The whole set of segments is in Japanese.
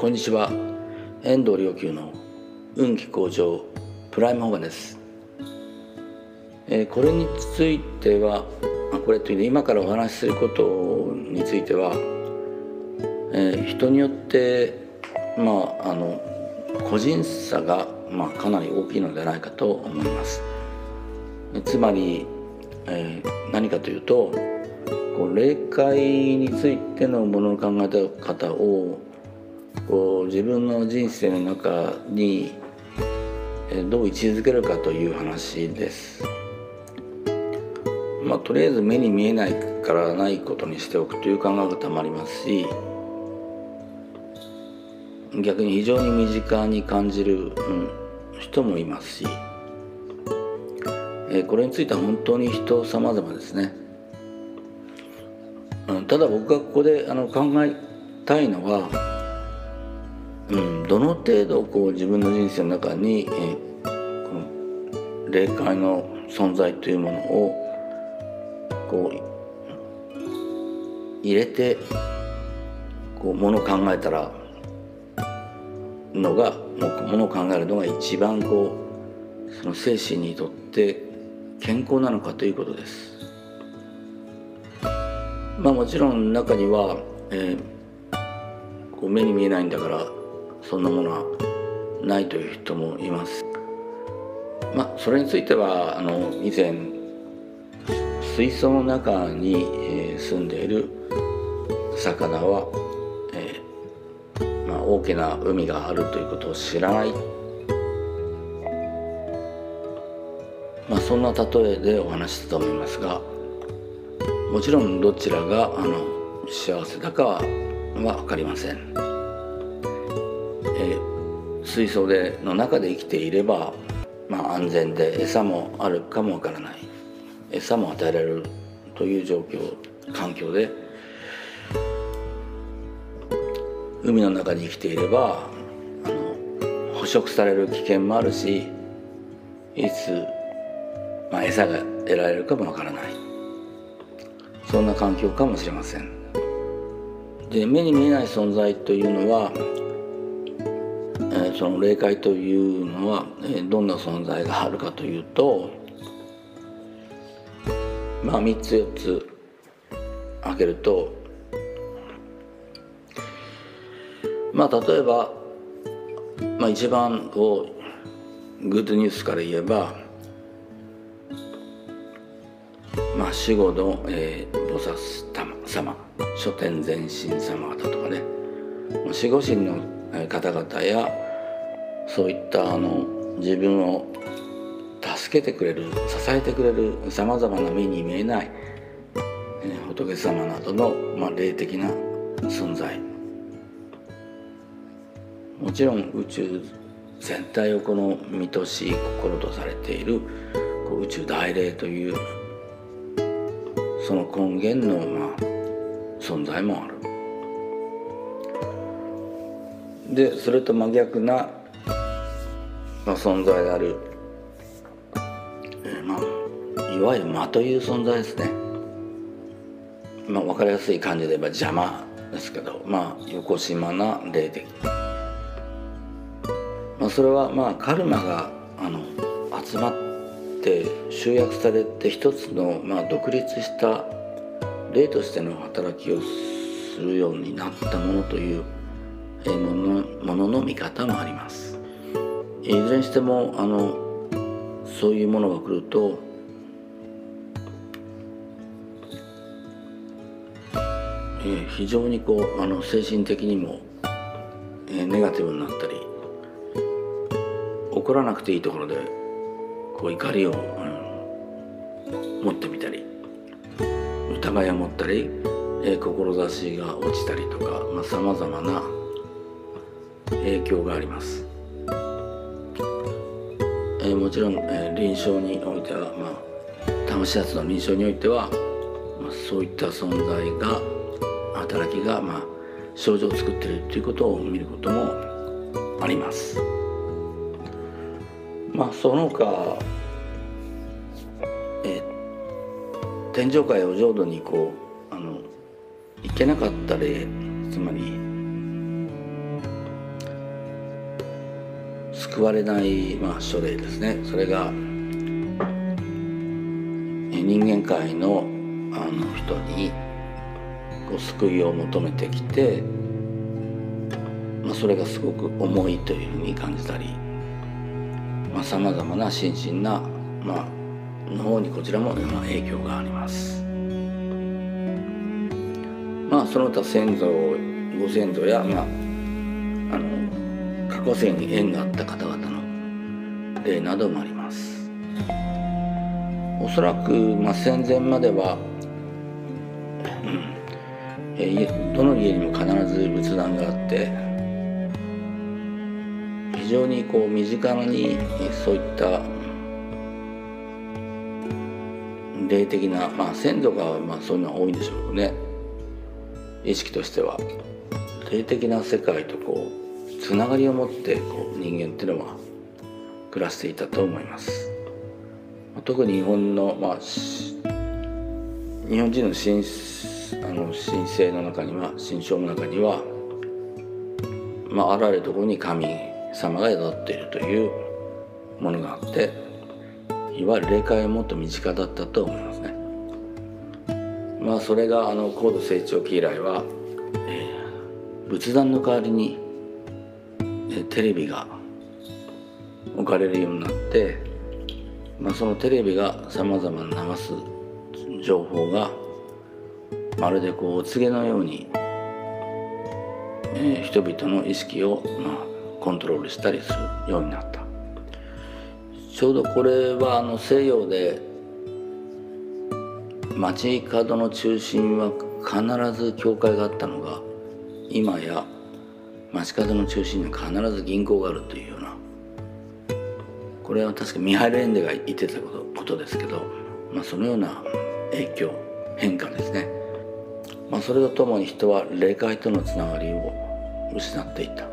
こんにちは。遠藤良久の運気向上プライムホガです、えー、これについてはこれという今からお話しすることについては、えー、人によってまああの個人差が、まあ、かなり大きいのではないかと思います。つまり、えー、何かというとこう霊界についてのものの考え方をこう自分の人生の中にどう位置づけるかという話です。まあ、とりあえず目に見えないからないことにしておくという考え方もありますし逆に非常に身近に感じる、うん、人もいますし、えこれについては本当に人様々ですね。うん、ただ僕がここであの考えたいのはうん、どの程度こう自分の人生の中に、えー、この霊界の存在というものをこう入れてこうものを考えたらのがものを考えるのが一番こうその精神にとって健康なのかということです。まあもちろん中には、えー、こう目に見えないんだからそんなものはないという人もいます。まあ、それについてはあの以前水槽の中に、えー、住んでいる魚は、えー、まあ、大きな海があるということを知らない、まあ、そんな例えでお話したと思いますがもちろんどちらがあの幸せだかは分かりません。水槽での中で生きていれば、まあ、安全で餌もあるかもわからない。餌も与えられるという状況環境で海の中に生きていればあの捕食される危険もあるしいつ、まあ、餌が得られるかもわからない。そんな環境かもしれません。で目に見えない存在というのはその霊界というのは、えどんな存在があるかというとまあ3つ4つ開けるとまあ例えば、まあ、一番こうグッドニュースから言えばまあ死後の、えー、菩薩様書店前進様方とかね。守護神の方々やそういったあの自分を助けてくれる支えてくれるさまざまな目に見えない、え仏様などの、まあ、霊的な存在もちろん宇宙全体をこの見とし心とされている宇宙大霊というその根源の、まあ、存在もある。でそれと真逆な、まあ、存在である、えー、まあいわゆる魔という存在ですね。まあ、分かりやすい感じで言えば邪魔ですけどまあ横島な霊的、まあ、それはまあカルマがあの集まって集約されて一つの、まあ、独立した霊としての働きをするようになったものというものものの見方もありますいずれにしてもあのそういうものが来るとえ非常にこうあの精神的にも、えネガティブになったり怒らなくていいところでこう怒りを、うん、持ってみたり疑いを持ったり、え志が落ちたりとかさまざ、まな影響があります、えー、もちろん、えー、臨床においては、まあ、魂圧の臨床においては、まあ、そういった存在が働きが、まあ、症状を作っているということを見ることもあります。まあその他、えー、天上界を浄土にこうあの行けなかった例つまり救われない、まあ、書類ですねそれが人間界のあの人にこう救いを求めてきて、まあ、それがすごく重いというふうに感じたりさまざ、まな心身な、まあの方にこちらも、まあ、影響があります。まあその他先祖ご先祖や、まあ、あの過去世に縁があった方々の例などもありますおそらく、まあ、戦前までは、うんえどの家にも必ず仏壇があって非常にこう身近にそういった霊的な、まあ、先祖がまあそういうのは多いんでしょうね意識としては霊的な世界とこうつながりを持ってこう人間っていうのは暮らしていたと思います特に日本の、まあ、日本人の神あの神聖の中には神聖の中には、まあ、あらゆるところに神様が宿っているというものがあっていわゆる霊界はもっと身近だったと思いますね。まあそれがあの高度成長期以来は、えー、仏壇の代わりに、テレビが置かれるようになって、まあ、そのテレビがさまざま流す情報がまるでこうお告げのように、えー、人々の意識を、まあ、コントロールしたりするようになった。ちょうどこれはあの西洋で街角の中心は必ず教会があったのが今や街角の中心に必ず銀行があるというような。これは確かミハイル・エンデが言ってたことことですけど、まあ、そのような影響変化ですね、まあ、それとともに人は霊界とのつながりを失っていた。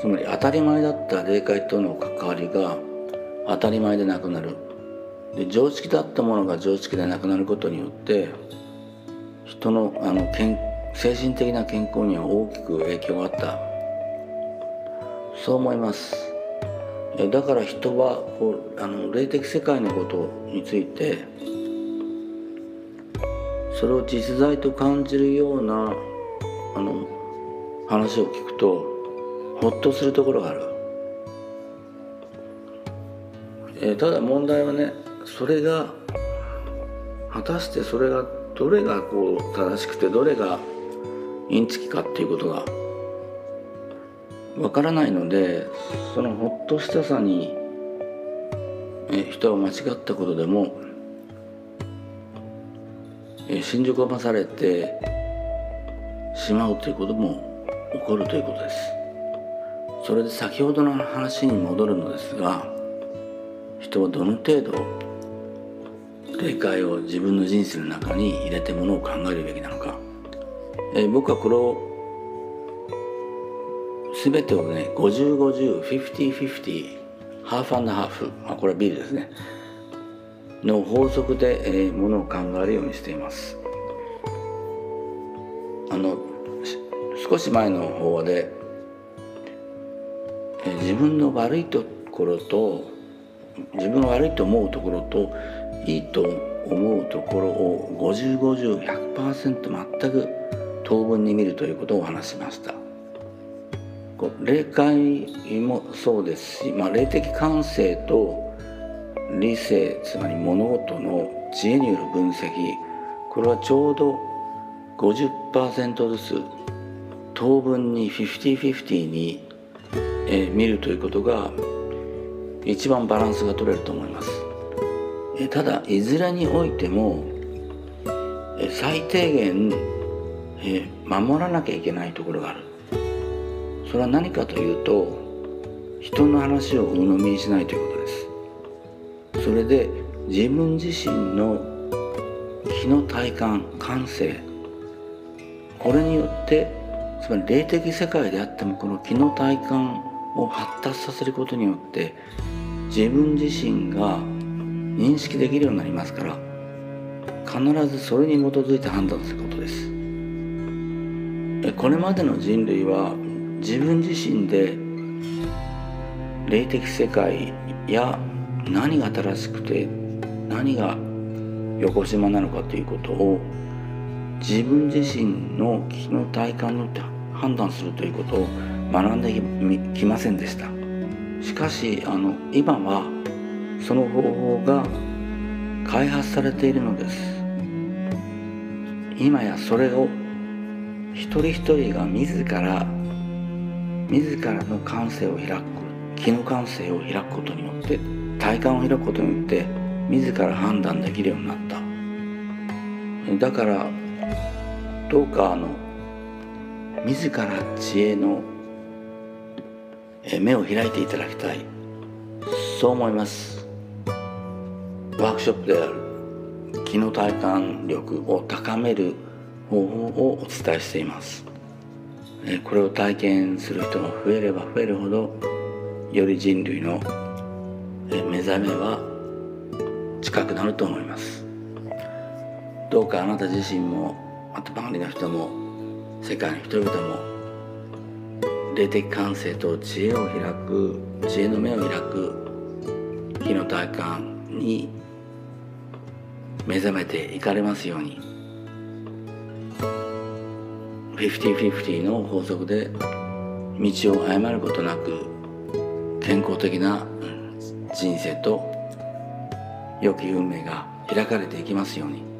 つまり当たり前だった霊界との関わりが当たり前でなくなる。で常識だったものが常識でなくなることによって人のあの健精神的な健康には大きく影響があった。そう思います。だから人はこうあの霊的世界のことについてそれを実在と感じるようなあの話を聞くとほっとするところがある、えただ問題はねそれが果たしてそれがどれがこう正しくてどれがインチキかっていうことがわからないのでそのほっとしたさにえ人は間違ったことでもえ信じ込まされてしまうということも起こるということです。それで先ほどの話に戻るのですが人はどの程度霊界を自分の人生の中に入れてものを考えるべきなのか、え、僕はこれを全てをね50505050ハーフアンドハーフ、まあ、これはビールですね。の法則で、えー、ものを考えるようにしています。あの少し前の法話で、えー、自分の悪いところと自分が悪いと思うところといいと思うところを5050100%全く当分に見るということを話しました。霊界もそうですし、まあ、霊的感性と理性つまり物事の知恵による分析これはちょうど50%ずつ当分に50-50に、えー、見るということが一番バランスが取れると思います。ただいずれにおいても最低限守らなきゃいけないところがある。それは何かというと人の話を鵜呑みにしないということです。それで自分自身の気の体感感性これによってつまり霊的世界であってもこの気の体感を発達させることによって自分自身が認識できるようになりますから必ずそれに基づいて判断することです。これまでの人類は自分自身で霊的世界や何が正しくて何が横島なのかということを自分自身の気の体感によって判断するということを学んできませんでした。しかしあの今はその方法が開発されているのです。今やそれを一人一人が自ら自らの感性を開く気の感性を開くことによって体感を開くことによって自ら判断できるようになった。だからどうかあの自ら知恵の目を開いていただきたい。そう思います。ワークショップである気の体感力を高める方法をお伝えしています。これを体験する人が増えれば増えるほどより人類の目覚めは近くなると思います。どうかあなた自身もまた周りの人も世界の人々も霊的感性と知恵を開く知恵の目を開く日の体感に目覚めていかれますように。50-50の法則で道を誤ることなく健康的な人生と良き運命が開かれていきますように。